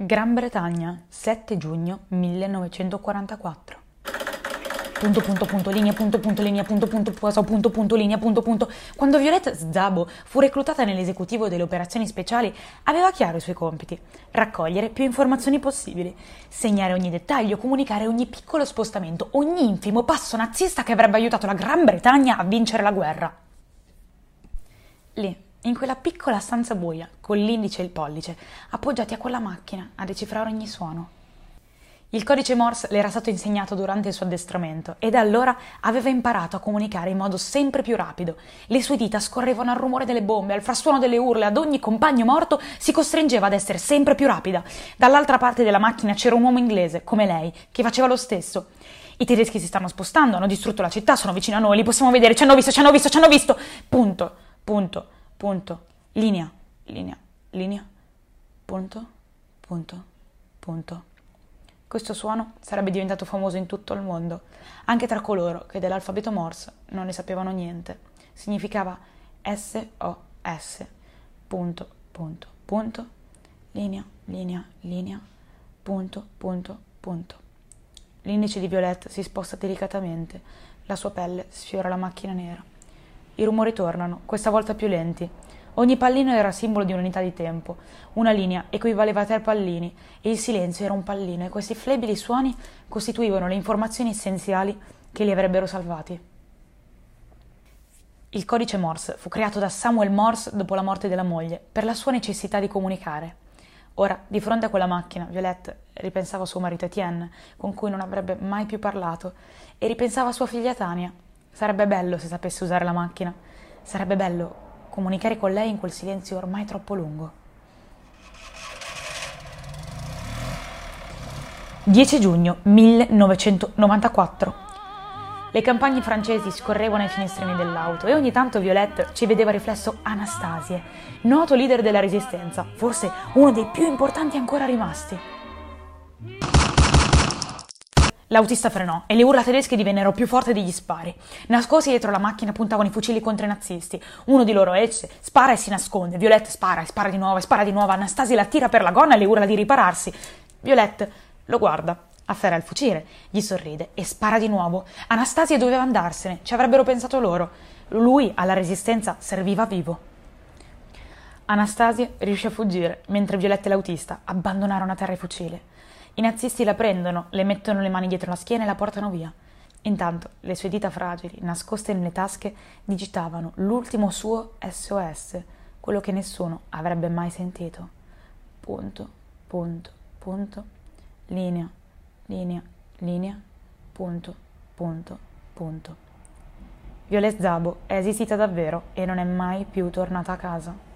Gran Bretagna, 7 giugno 1944. Punto, punto, punto, linea, punto, punto, linea, punto, punto, punto, punto, punto, linea, punto, punto. Quando Violette Szabo fu reclutata nell'esecutivo delle operazioni speciali, aveva chiaro i suoi compiti. Raccogliere più informazioni possibili, segnare ogni dettaglio, comunicare ogni piccolo spostamento, ogni infimo passo nazista che avrebbe aiutato la Gran Bretagna a vincere la guerra. Lì, in quella piccola stanza buia, con l'indice e il pollice, appoggiati a quella macchina a decifrare ogni suono. Il codice Morse le era stato insegnato durante il suo addestramento e da allora aveva imparato a comunicare in modo sempre più rapido. Le sue dita scorrevano al rumore delle bombe, al frastuono delle urle, ad ogni compagno morto si costringeva ad essere sempre più rapida. Dall'altra parte della macchina c'era un uomo inglese, come lei, che faceva lo stesso. I tedeschi si stanno spostando, hanno distrutto la città, sono vicino a noi, li possiamo vedere, ci hanno visto, ci hanno visto, ci hanno visto. Punto, punto, punto, linea, linea, linea, punto, punto, punto. Questo suono sarebbe diventato famoso in tutto il mondo, anche tra coloro che dell'alfabeto Morse non ne sapevano niente. Significava SOS, punto, punto, punto, linea, linea, linea, punto, punto, punto. L'indice di Violette si sposta delicatamente, la sua pelle sfiora la macchina nera. I rumori tornano, questa volta più lenti, Ogni pallino era simbolo di un'unità di tempo, una linea equivaleva a tre pallini e il silenzio era un pallino e questi flebili suoni costituivano le informazioni essenziali che li avrebbero salvati. Il codice Morse fu creato da Samuel Morse dopo la morte della moglie per la sua necessità di comunicare. Ora, di fronte a quella macchina, Violette ripensava a suo marito Etienne, con cui non avrebbe mai più parlato, e ripensava a sua figlia Tania. Sarebbe bello se sapesse usare la macchina. Sarebbe bello comunicare con lei in quel silenzio ormai troppo lungo. 10 giugno 1994. Le campagne francesi scorrevano ai finestrini dell'auto e ogni tanto Violette ci vedeva riflesso Anastasie, noto leader della resistenza, forse uno dei più importanti ancora rimasti. L'autista frenò e le urla tedesche divennero più forti degli spari. Nascosti dietro la macchina puntavano i fucili contro i nazisti. Uno di loro esce, spara e si nasconde. Violette spara e spara di nuovo e spara di nuovo. Anastasia la tira per la gonna e le urla di ripararsi. Violette lo guarda, afferra il fucile, gli sorride e spara di nuovo. Anastasia doveva andarsene, ci avrebbero pensato loro. Lui alla resistenza serviva vivo. Anastasia riuscì a fuggire, mentre Violette e l'autista abbandonarono a terra il fucile. I nazisti la prendono, le mettono le mani dietro la schiena e la portano via. Intanto le sue dita fragili, nascoste nelle tasche, digitavano l'ultimo suo SOS, quello che nessuno avrebbe mai sentito. Punto, punto, punto, linea, linea, linea, punto, punto, punto. Violet Zabo è esistita davvero e non è mai più tornata a casa.